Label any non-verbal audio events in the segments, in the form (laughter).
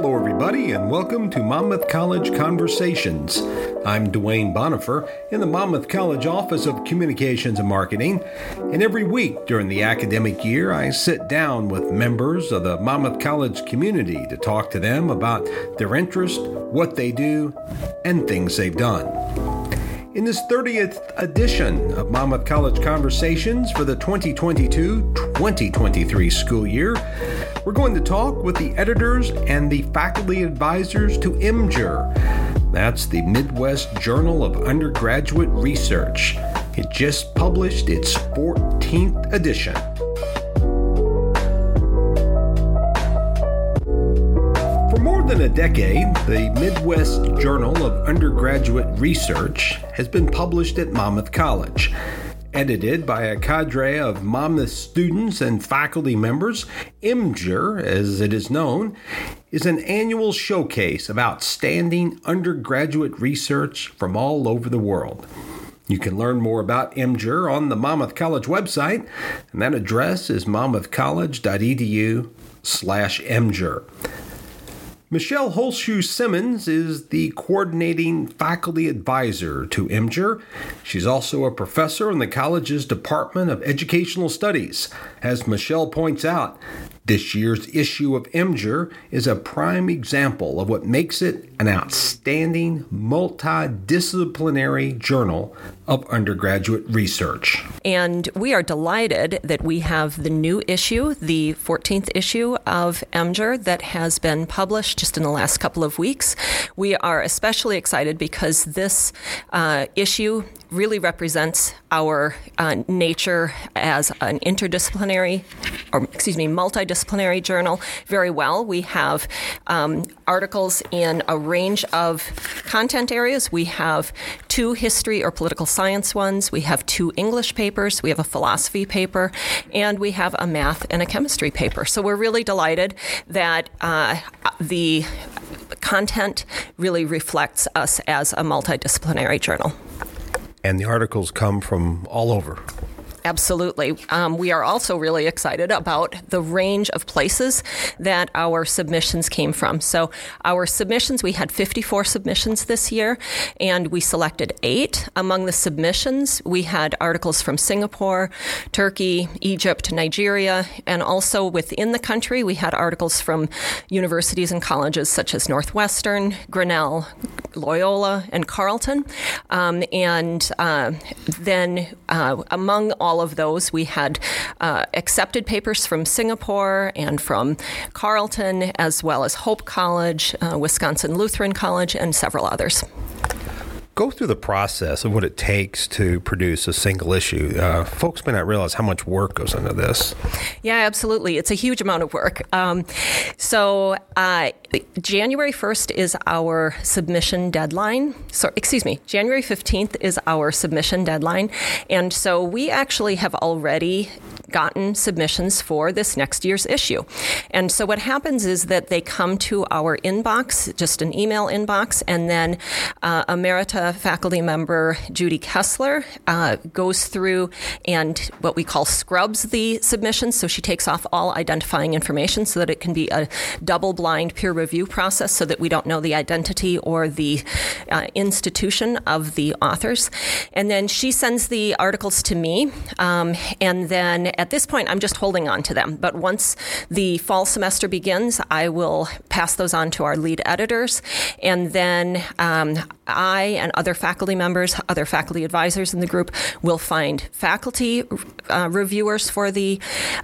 Hello, everybody, and welcome to Monmouth College Conversations. I'm Dwayne Bonifer in the Monmouth College Office of Communications and Marketing, and every week during the academic year, I sit down with members of the Monmouth College community to talk to them about their interest, what they do, and things they've done. In this 30th edition of Monmouth College Conversations for the 2022 2023 school year, we're going to talk with the editors and the faculty advisors to MJUR. That's the Midwest Journal of Undergraduate Research. It just published its 14th edition. For more than a decade, the Midwest Journal of Undergraduate Research has been published at Monmouth College edited by a cadre of Monmouth students and faculty members, MJUR, as it is known, is an annual showcase of outstanding undergraduate research from all over the world. You can learn more about MJUR on the Monmouth College website, and that address is monmouthcollege.edu slash MJUR. Michelle Holschuh Simmons is the coordinating faculty advisor to MJUR. She's also a professor in the college's Department of Educational Studies. As Michelle points out, this year's issue of MJUR is a prime example of what makes it an outstanding multidisciplinary journal of undergraduate research. And we are delighted that we have the new issue, the 14th issue of MJUR, that has been published just in the last couple of weeks. We are especially excited because this uh, issue really represents our uh, nature as an interdisciplinary, or excuse me, multidisciplinary journal very well. We have um, articles in a range of content areas. We have two history or political science ones, we have two English papers, we have a philosophy paper, and we have a math and a chemistry paper. So we're really delighted that uh, the content really reflects us as a multidisciplinary journal and the articles come from all over. Absolutely. Um, we are also really excited about the range of places that our submissions came from. So, our submissions, we had 54 submissions this year, and we selected eight. Among the submissions, we had articles from Singapore, Turkey, Egypt, Nigeria, and also within the country, we had articles from universities and colleges such as Northwestern, Grinnell, Loyola, and Carleton. Um, and uh, then uh, among all of those. We had uh, accepted papers from Singapore and from Carleton, as well as Hope College, uh, Wisconsin Lutheran College, and several others go through the process of what it takes to produce a single issue. Uh, folks may not realize how much work goes into this. Yeah, absolutely. It's a huge amount of work. Um, so, uh, January 1st is our submission deadline. So, excuse me, January 15th is our submission deadline. And so, we actually have already gotten submissions for this next year's issue. And so what happens is that they come to our inbox, just an email inbox, and then uh, Emerita faculty member Judy Kessler uh, goes through and what we call scrubs the submissions. So she takes off all identifying information so that it can be a double blind peer review process so that we don't know the identity or the uh, institution of the authors. And then she sends the articles to me. Um, and then at this point, I'm just holding on to them. But once the fall semester begins, I will pass those on to our lead editors. And then um, I and other faculty members, other faculty advisors in the group will find faculty uh, reviewers for the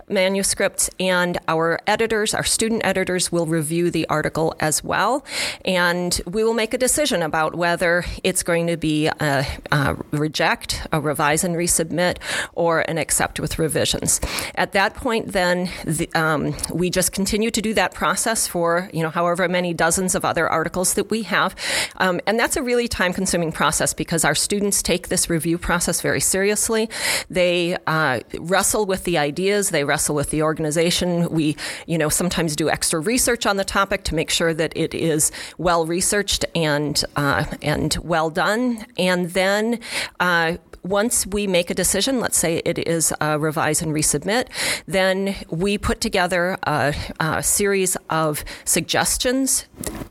manuscripts, and our editors, our student editors, will review the article as well. And we will make a decision about whether it's going to be a, a reject, a revise and resubmit, or an accept with revisions. At that point, then the, um, we just continue to do that process for you know however many dozens of other articles that we have, um, and that's a really time-consuming process because our students take this review process very seriously. They uh, wrestle with the ideas, they wrestle with the organization. We you know sometimes do extra research on the topic to make sure that it is well researched and uh, and well done, and then. Uh, once we make a decision, let's say it is uh, revise and resubmit, then we put together a, a series of suggestions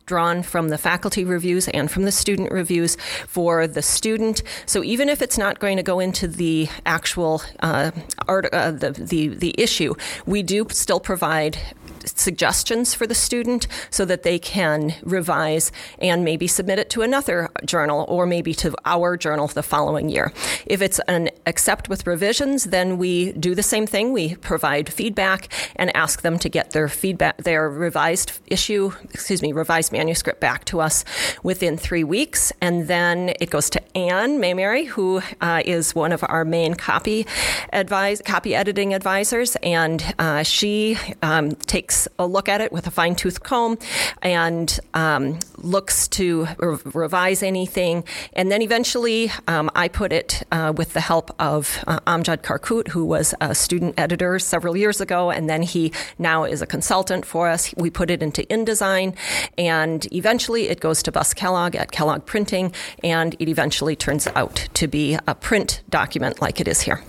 drawn from the faculty reviews and from the student reviews for the student. So even if it's not going to go into the actual uh, art, uh, the, the the issue, we do still provide suggestions for the student so that they can revise and maybe submit it to another journal or maybe to our journal the following year. If it's an accept with revisions, then we do the same thing. We provide feedback and ask them to get their feedback, their revised issue, excuse me, revised manuscript back to us within three weeks. And then it goes to Anne Mamary, who uh, is one of our main copy advise, copy editing advisors, and uh, she um, takes takes a look at it with a fine tooth comb and um, looks to re- revise anything. And then eventually um, I put it uh, with the help of uh, Amjad Karkut, who was a student editor several years ago, and then he now is a consultant for us. We put it into InDesign, and eventually it goes to Bus Kellogg at Kellogg Printing, and it eventually turns out to be a print document like it is here.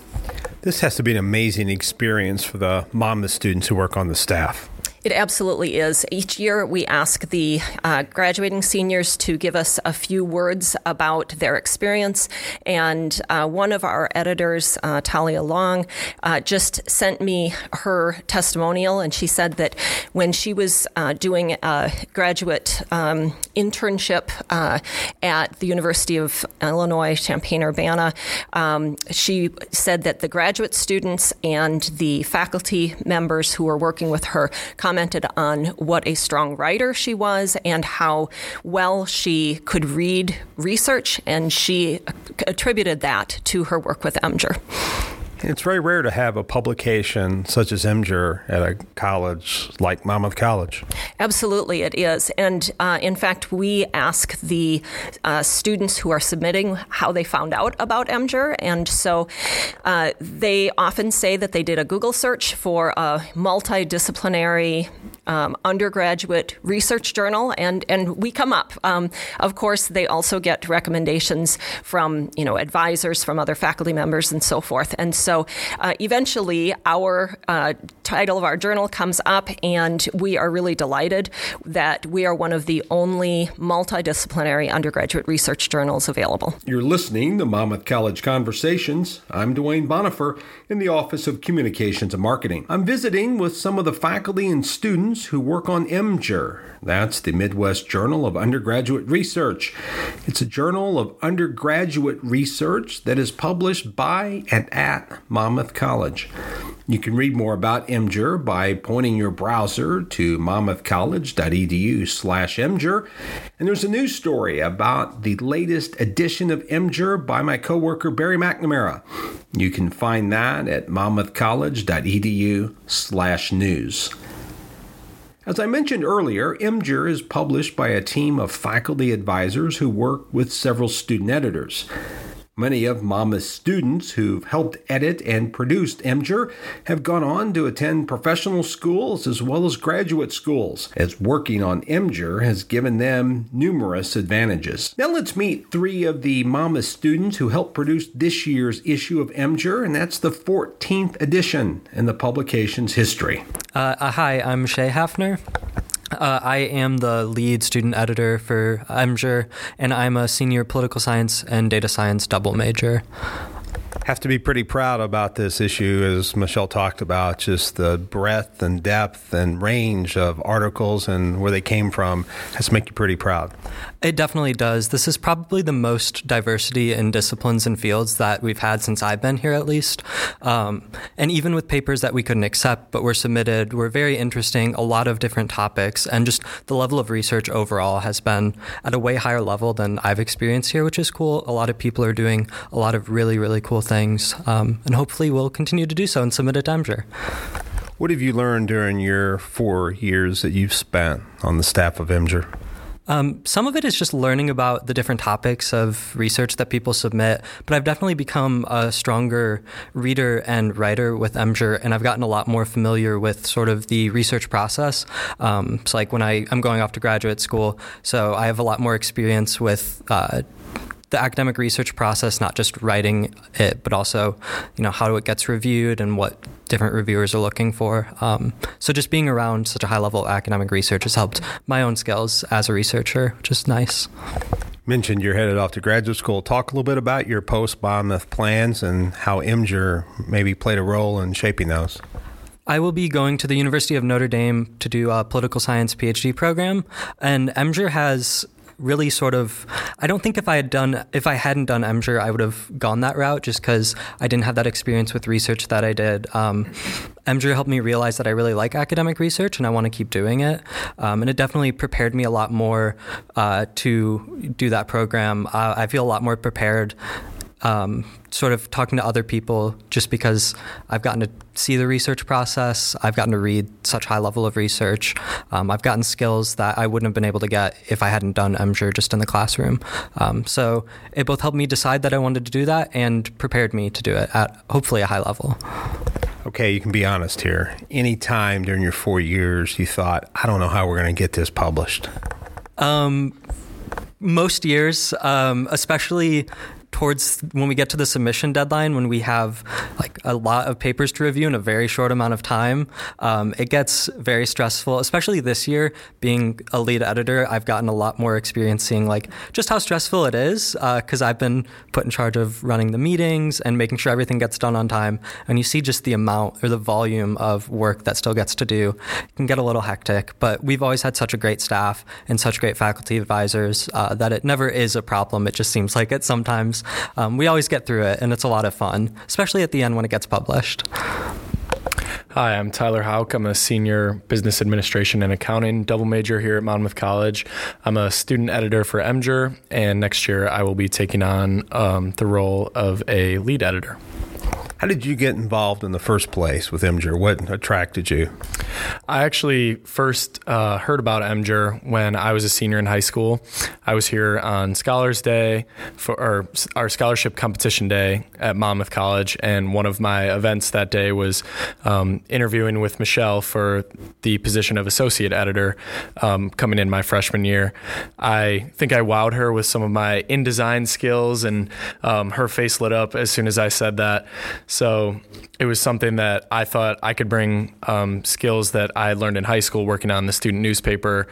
This has to be an amazing experience for the Monmouth students who work on the staff. It absolutely is. Each year, we ask the uh, graduating seniors to give us a few words about their experience. And uh, one of our editors, uh, Talia Long, uh, just sent me her testimonial. And she said that when she was uh, doing a graduate um, internship uh, at the University of Illinois Champaign Urbana, um, she said that the graduate students and the faculty members who were working with her commented on what a strong writer she was and how well she could read research, and she attributed that to her work with MJUR. It's very rare to have a publication such as MJUR at a college like Monmouth College. Absolutely, it is. And uh, in fact, we ask the uh, students who are submitting how they found out about MJUR. And so uh, they often say that they did a Google search for a multidisciplinary um, undergraduate research journal, and, and we come up. Um, of course, they also get recommendations from you know advisors, from other faculty members, and so forth. And so so uh, eventually, our uh, title of our journal comes up, and we are really delighted that we are one of the only multidisciplinary undergraduate research journals available. You're listening to Monmouth College Conversations. I'm Dwayne Bonifer in the Office of Communications and Marketing. I'm visiting with some of the faculty and students who work on MJUR. That's the Midwest Journal of Undergraduate Research. It's a journal of undergraduate research that is published by and at Monmouth College. You can read more about MJUR by pointing your browser to monmouthcollege.edu slash MJUR. And there's a news story about the latest edition of MJUR by my coworker Barry McNamara. You can find that at monmouthcollege.edu slash news. As I mentioned earlier, MJUR is published by a team of faculty advisors who work with several student editors. Many of Mama's students who've helped edit and produced MJUR have gone on to attend professional schools as well as graduate schools, as working on MJUR has given them numerous advantages. Now let's meet three of the Monmouth students who helped produce this year's issue of MJUR, and that's the 14th edition in the publication's history. Uh, uh, hi, I'm Shay Hafner. Uh, I am the lead student editor for MJUR, and I'm a senior political science and data science double major have to be pretty proud about this issue, as Michelle talked about, just the breadth and depth and range of articles and where they came from has to make you pretty proud. It definitely does. This is probably the most diversity in disciplines and fields that we've had since I've been here, at least. Um, and even with papers that we couldn't accept but were submitted, were very interesting, a lot of different topics, and just the level of research overall has been at a way higher level than I've experienced here, which is cool. A lot of people are doing a lot of really, really cool things, um, and hopefully we'll continue to do so and submit at MJUR. What have you learned during your four years that you've spent on the staff of MJUR? Um, some of it is just learning about the different topics of research that people submit, but I've definitely become a stronger reader and writer with MJUR, and I've gotten a lot more familiar with sort of the research process. Um, so, like when I, I'm going off to graduate school, so I have a lot more experience with. Uh, the academic research process, not just writing it, but also, you know, how it gets reviewed and what different reviewers are looking for. Um, so just being around such a high level of academic research has helped my own skills as a researcher, which is nice. Mentioned you're headed off to graduate school. Talk a little bit about your post Monmouth plans and how MJUR maybe played a role in shaping those. I will be going to the University of Notre Dame to do a political science PhD program, and MJUR has really sort of I don't think if I had done if I hadn't done MJUR I would have gone that route just because I didn't have that experience with research that I did. Um, helped me realize that I really like academic research and I want to keep doing it, um, and it definitely prepared me a lot more uh, to do that program. Uh, I feel a lot more prepared um, sort of talking to other people just because I've gotten to see the research process. I've gotten to read such high level of research. Um, I've gotten skills that I wouldn't have been able to get if I hadn't done MJUR just in the classroom. Um, so it both helped me decide that I wanted to do that and prepared me to do it at hopefully a high level. Okay, you can be honest here. Any time during your four years you thought, I don't know how we're going to get this published? Um, most years, um, especially towards when we get to the submission deadline, when we have like a lot of papers to review in a very short amount of time, um, it gets very stressful. Especially this year, being a lead editor, I've gotten a lot more experience seeing like just how stressful it is because uh, I've been put in charge of running the meetings and making sure everything gets done on time. And you see just the amount or the volume of work that still gets to do. It can get a little hectic, but we've always had such a great staff and such great faculty advisors uh, that it never is a problem. It just seems like it sometimes um, we always get through it, and it's a lot of fun, especially at the end when it gets published. Hi, I'm Tyler Houck. I'm a senior business administration and accounting double major here at Monmouth College. I'm a student editor for MJUR, and next year I will be taking on um, the role of a lead editor. How did you get involved in the first place with MJUR? What attracted you? I actually first uh, heard about MJUR when I was a senior in high school. I was here on Scholars Day for our, our scholarship competition day at Monmouth College, and one of my events that day was um, interviewing with Michelle for the position of associate editor um, coming in my freshman year. I think I wowed her with some of my InDesign skills, and um, her face lit up as soon as I said that. So it was something that I thought I could bring um, skills that I learned in high school working on the student newspaper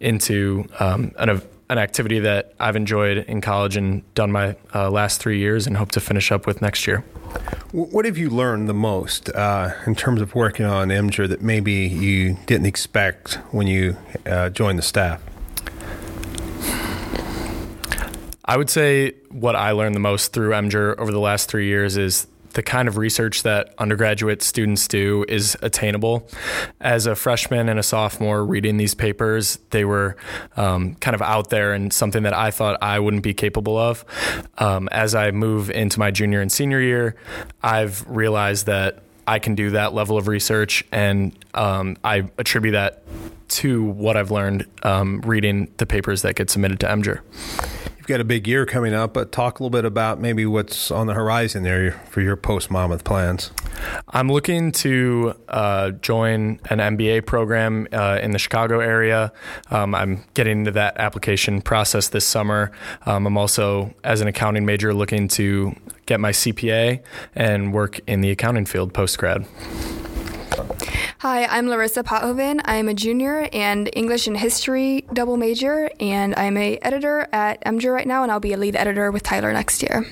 into um, an, an activity that I've enjoyed in college and done my uh, last three years and hope to finish up with next year. What have you learned the most uh, in terms of working on MJUR that maybe you didn't expect when you uh, joined the staff? I would say what I learned the most through MJUR over the last three years is the kind of research that undergraduate students do is attainable. As a freshman and a sophomore reading these papers, they were um, kind of out there and something that I thought I wouldn't be capable of. Um, as I move into my junior and senior year, I've realized that I can do that level of research, and um, I attribute that to what I've learned um, reading the papers that get submitted to MJUR got a big year coming up, but talk a little bit about maybe what's on the horizon there for your post Monmouth plans. I'm looking to uh, join an MBA program uh, in the Chicago area. Um, I'm getting into that application process this summer. Um, I'm also, as an accounting major, looking to get my CPA and work in the accounting field post grad. Hi, I'm Larissa Pothoven. I'm a junior and English and History double major, and I'm a editor at MJUR right now, and I'll be a lead editor with Tyler next year.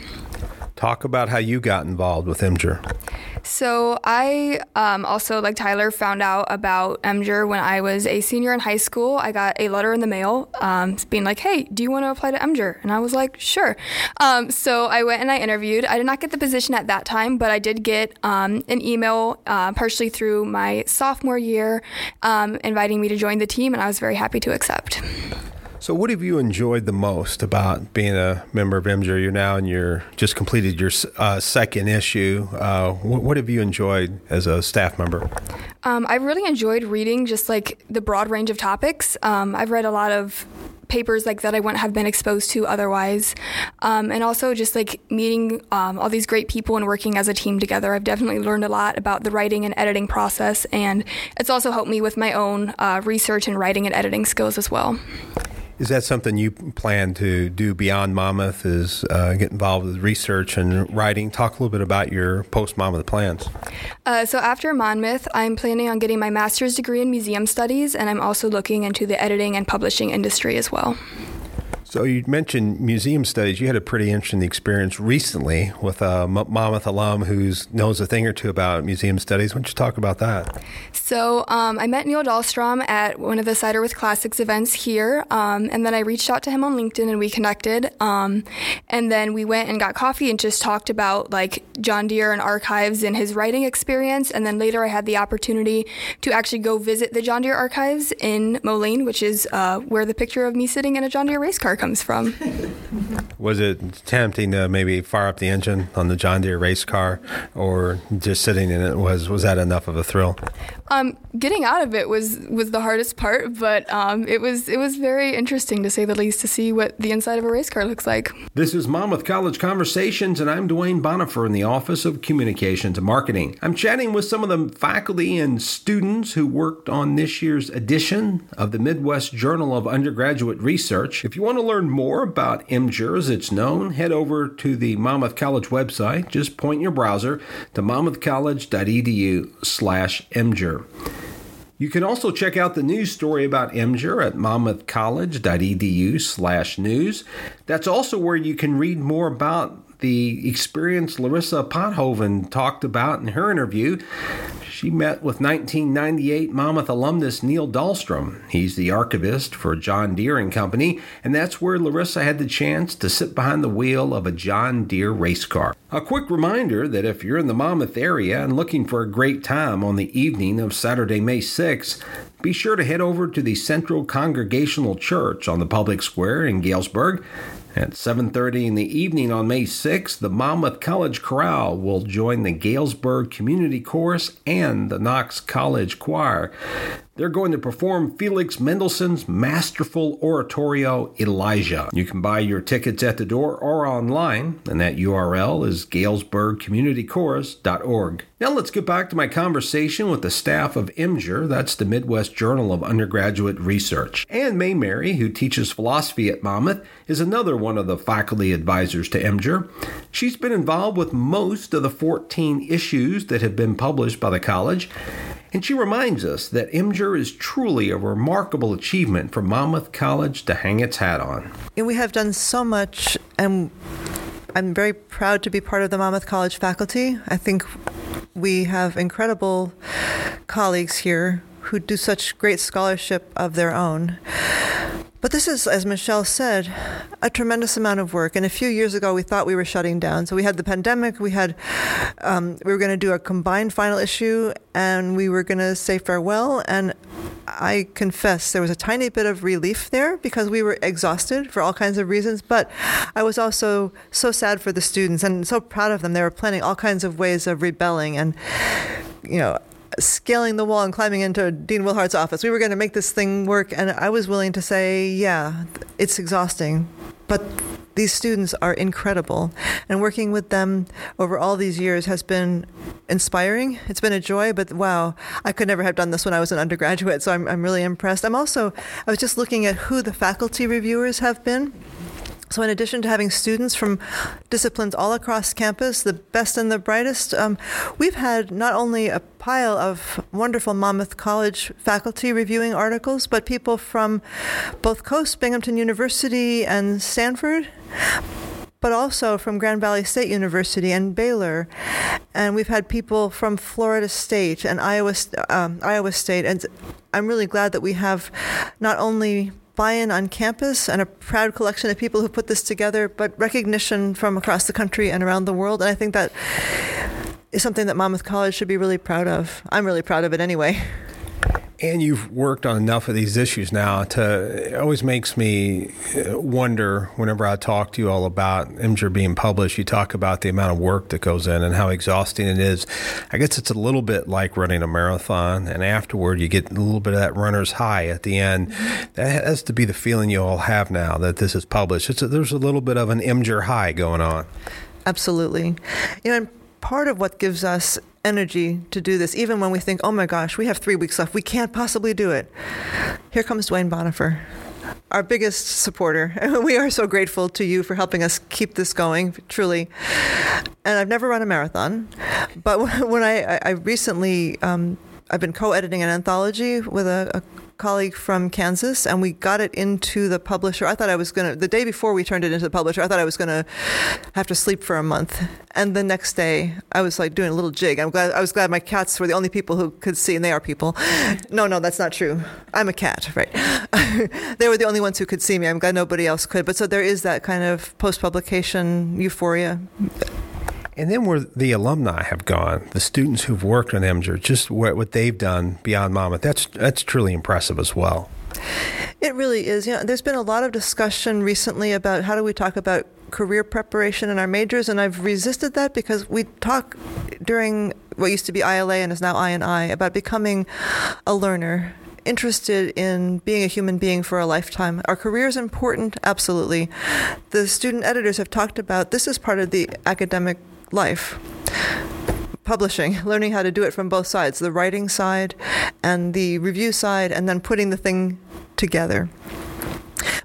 Talk about how you got involved with MJUR. So I um, also, like Tyler, found out about MJUR when I was a senior in high school. I got a letter in the mail um, being like, "Hey, do you want to apply to MJUR?" And I was like, "Sure." Um, so I went and I interviewed. I did not get the position at that time, but I did get um, an email, uh, partially through my sophomore year, um, inviting me to join the team, and I was very happy to accept. So, what have you enjoyed the most about being a member of MJUR? You're now and you're just completed your uh, second issue. Uh, what, what, have you enjoyed as a staff member? Um, I've really enjoyed reading just like the broad range of topics. Um, I've read a lot of papers like that I wouldn't have been exposed to otherwise. Um, and also just like meeting um, all these great people and working as a team together. I've definitely learned a lot about the writing and editing process, and it's also helped me with my own uh, research and writing and editing skills as well. Is that something you plan to do beyond Monmouth? Is uh, get involved with research and writing? Talk a little bit about your post Monmouth plans. Uh, so after Monmouth, I'm planning on getting my master's degree in museum studies, and I'm also looking into the editing and publishing industry as well. So you mentioned museum studies. You had a pretty interesting experience recently with a Monmouth alum who knows a thing or two about museum studies. Why don't you talk about that? So um, I met Neil Dahlstrom at one of the Cider with Classics events here, um, and then I reached out to him on LinkedIn and we connected. Um, and then we went and got coffee and just talked about like John Deere and archives and his writing experience. And then later I had the opportunity to actually go visit the John Deere archives in Moline, which is uh, where the picture of me sitting in a John Deere race car comes from. Was it tempting to maybe fire up the engine on the John Deere race car, or just sitting in it was was that enough of a thrill? Um, getting out of it was was the hardest part, but um, it was it was very interesting to say the least to see what the inside of a race car looks like. This is Monmouth College Conversations, and I'm Dwayne Bonifer in the Office of Communications and Marketing. I'm chatting with some of the faculty and students who worked on this year's edition of the Midwest Journal of Undergraduate Research. If you want to learn more about MJUR as it's known, head over to the Monmouth College website. Just point your browser to monmouthcollege.edu slash MJUR. You can also check out the news story about MJUR at monmouthcollege.edu slash news. That's also where you can read more about the experience Larissa Pothoven talked about in her interview. She met with 1998 Monmouth alumnus Neil Dahlstrom. He's the archivist for John Deere and Company, and that's where Larissa had the chance to sit behind the wheel of a John Deere race car. A quick reminder that if you're in the Monmouth area and looking for a great time on the evening of Saturday, May 6th, be sure to head over to the Central Congregational Church on the public square in Galesburg. At 7:30 in the evening on May 6th, the Monmouth College Chorale will join the Galesburg Community Chorus and the Knox College Choir. They're going to perform Felix Mendelssohn's masterful oratorio Elijah. You can buy your tickets at the door or online, and that URL is galesburgcommunitychorus.org. Now let's get back to my conversation with the staff of MJUR, that's the Midwest Journal of Undergraduate Research. Anne Mamary, who teaches philosophy at Monmouth, is another one of the faculty advisors to MJUR. She's been involved with most of the 14 issues that have been published by the college. And she reminds us that MJUR is truly a remarkable achievement for Monmouth College to hang its hat on. We have done so much, and I'm very proud to be part of the Monmouth College faculty. I think we have incredible colleagues here who do such great scholarship of their own. But this is, as Michelle said, a tremendous amount of work. And a few years ago, we thought we were shutting down. So we had the pandemic. We had um, we were going to do a combined final issue, and we were going to say farewell. And I confess there was a tiny bit of relief there because we were exhausted for all kinds of reasons. But I was also so sad for the students and so proud of them. They were planning all kinds of ways of rebelling and you know scaling the wall and climbing into Dean Willhardt's office. We were going to make this thing work, and I was willing to say, yeah, it's exhausting, but these students are incredible. And working with them over all these years has been inspiring. It's been a joy, but wow, I could never have done this when I was an undergraduate, so I'm, I'm really impressed. I'm also, I was just looking at who the faculty reviewers have been. So, in addition to having students from disciplines all across campus, the best and the brightest, um, we've had not only a pile of wonderful Monmouth College faculty reviewing articles, but people from both coasts, Binghamton University and Stanford, but also from Grand Valley State University and Baylor. And we've had people from Florida State and Iowa, um, Iowa State. And I'm really glad that we have not only buy in on campus and a proud collection of people who put this together, but recognition from across the country and around the world. And I think that is something that Monmouth College should be really proud of. I'm really proud of it anyway. And you've worked on enough of these issues now to, it always makes me uh, wonder whenever I talk to you all about MJUR being published, you talk about the amount of work that goes in and how exhausting it is. I guess it's a little bit like running a marathon, and afterward you get a little bit of that runner's high at the end. That has to be the feeling you all have now that this is published. A, there's a little bit of an MJUR high going on. Absolutely. You know, part of what gives us energy to do this, even when we think, oh my gosh, we have three weeks left, we can't possibly do it. Here comes Dwayne Bonifer. our biggest supporter. (laughs) we are so grateful to you for helping us keep this going, truly. And I've never run a marathon, but (laughs) when I, I recently, um, I've been co-editing an anthology with a, a colleague from Kansas, and we got it into the publisher. I thought I was going to, the day before we turned it into the publisher, I thought I was going to have to sleep for a month. And the next day, I was like doing a little jig. I'm glad, I was glad my cats were the only people who could see, and they are people. No, no, that's not true. I'm a cat, right? (laughs) they were the only ones who could see me. I'm glad nobody else could. But so there is that kind of post publication euphoria. And then where the alumni have gone, the students who've worked on MJUR, just what, what they've done beyond Monmouth, that's that's truly impressive as well. It really is. You know, there's been a lot of discussion recently about how do we talk about career preparation in our majors, and I've resisted that because we talk during what used to be ILA and is now I&I about becoming a learner interested in being a human being for a lifetime. Our career is important, absolutely. The student editors have talked about this is part of the academic life publishing, learning how to do it from both sides the writing side and the review side, and then putting the thing together.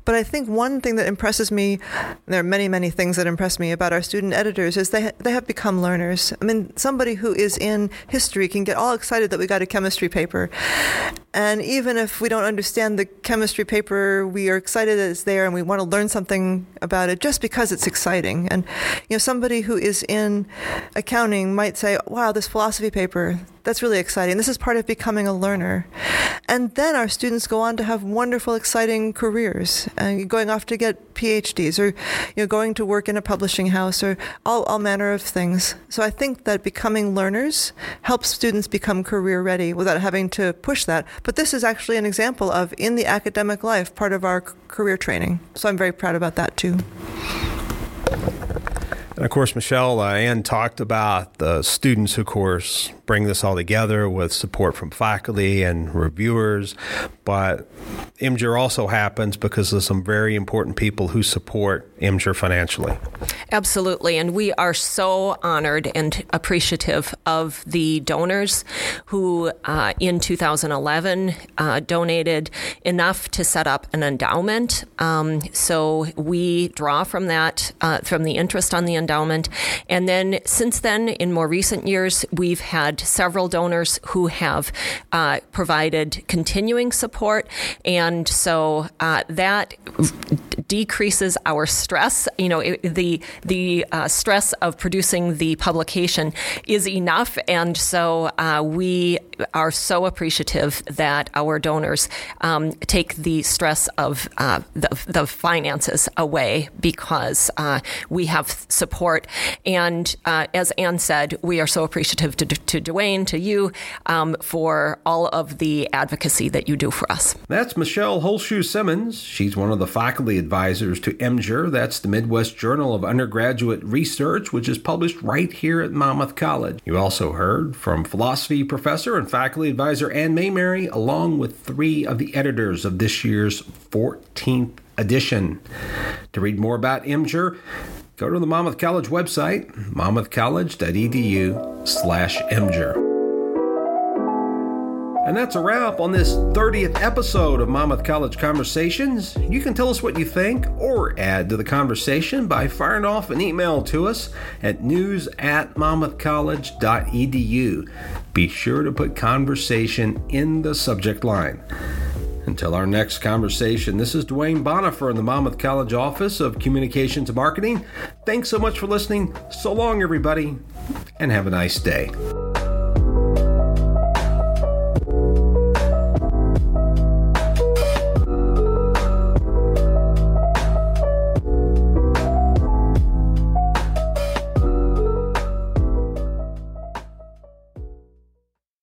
But I think one thing that impresses me, there are many, many things that impress me about our student editors, is they, they have become learners. I mean, somebody who is in history can get all excited that we got a chemistry paper. And even if we don't understand the chemistry paper, we are excited that it's there and we want to learn something about it just because it's exciting. And, you know, somebody who is in accounting might say, wow, this philosophy paper, that's really exciting. This is part of becoming a learner. And then our students go on to have wonderful, exciting careers, and going off to get PhDs or you know, going to work in a publishing house or all, all manner of things. So I think that becoming learners helps students become career ready without having to push that. But this is actually an example of, in the academic life, part of our career training. So I'm very proud about that too. And of course, Michelle uh, Ann talked about the students, of course, bring this all together with support from faculty and reviewers. But MJUR also happens because of some very important people who support MJUR financially. Absolutely. And we are so honored and appreciative of the donors who, uh, in 2011, uh, donated enough to set up an endowment. Um, so we draw from that, uh, from the interest on the endowment. And then since then, in more recent years, we've had several donors who have uh, provided continuing support, and so uh, that decreases our stress. You know, it, the the uh, stress of producing the publication is enough, and so uh, we are so appreciative that our donors um, take the stress of uh, the, the finances away because uh, we have support. And as Anne said, we are so appreciative to, to Dwayne, to you, um, for all of the advocacy that you do for us. That's Michelle Holschuh Simmons. She's one of the faculty advisors to MJUR. That's the Midwest Journal of Undergraduate Research, which is published right here at Monmouth College. You also heard from philosophy professor and faculty advisor Anne Mamary, along with three of the editors of this year's 14th edition. To read more about MJUR, go to the Monmouth College website, monmouthcollege.edu slash MJUR. And that's a wrap on this 30th episode of Monmouth College Conversations. You can tell us what you think or add to the conversation by firing off an email to us at news at monmouthcollege.edu. Be sure to put conversation in the subject line. Until our next conversation, this is Dwayne Bonifer in the Monmouth College Office of Communications and Marketing. Thanks so much for listening. So long, everybody, and have a nice day.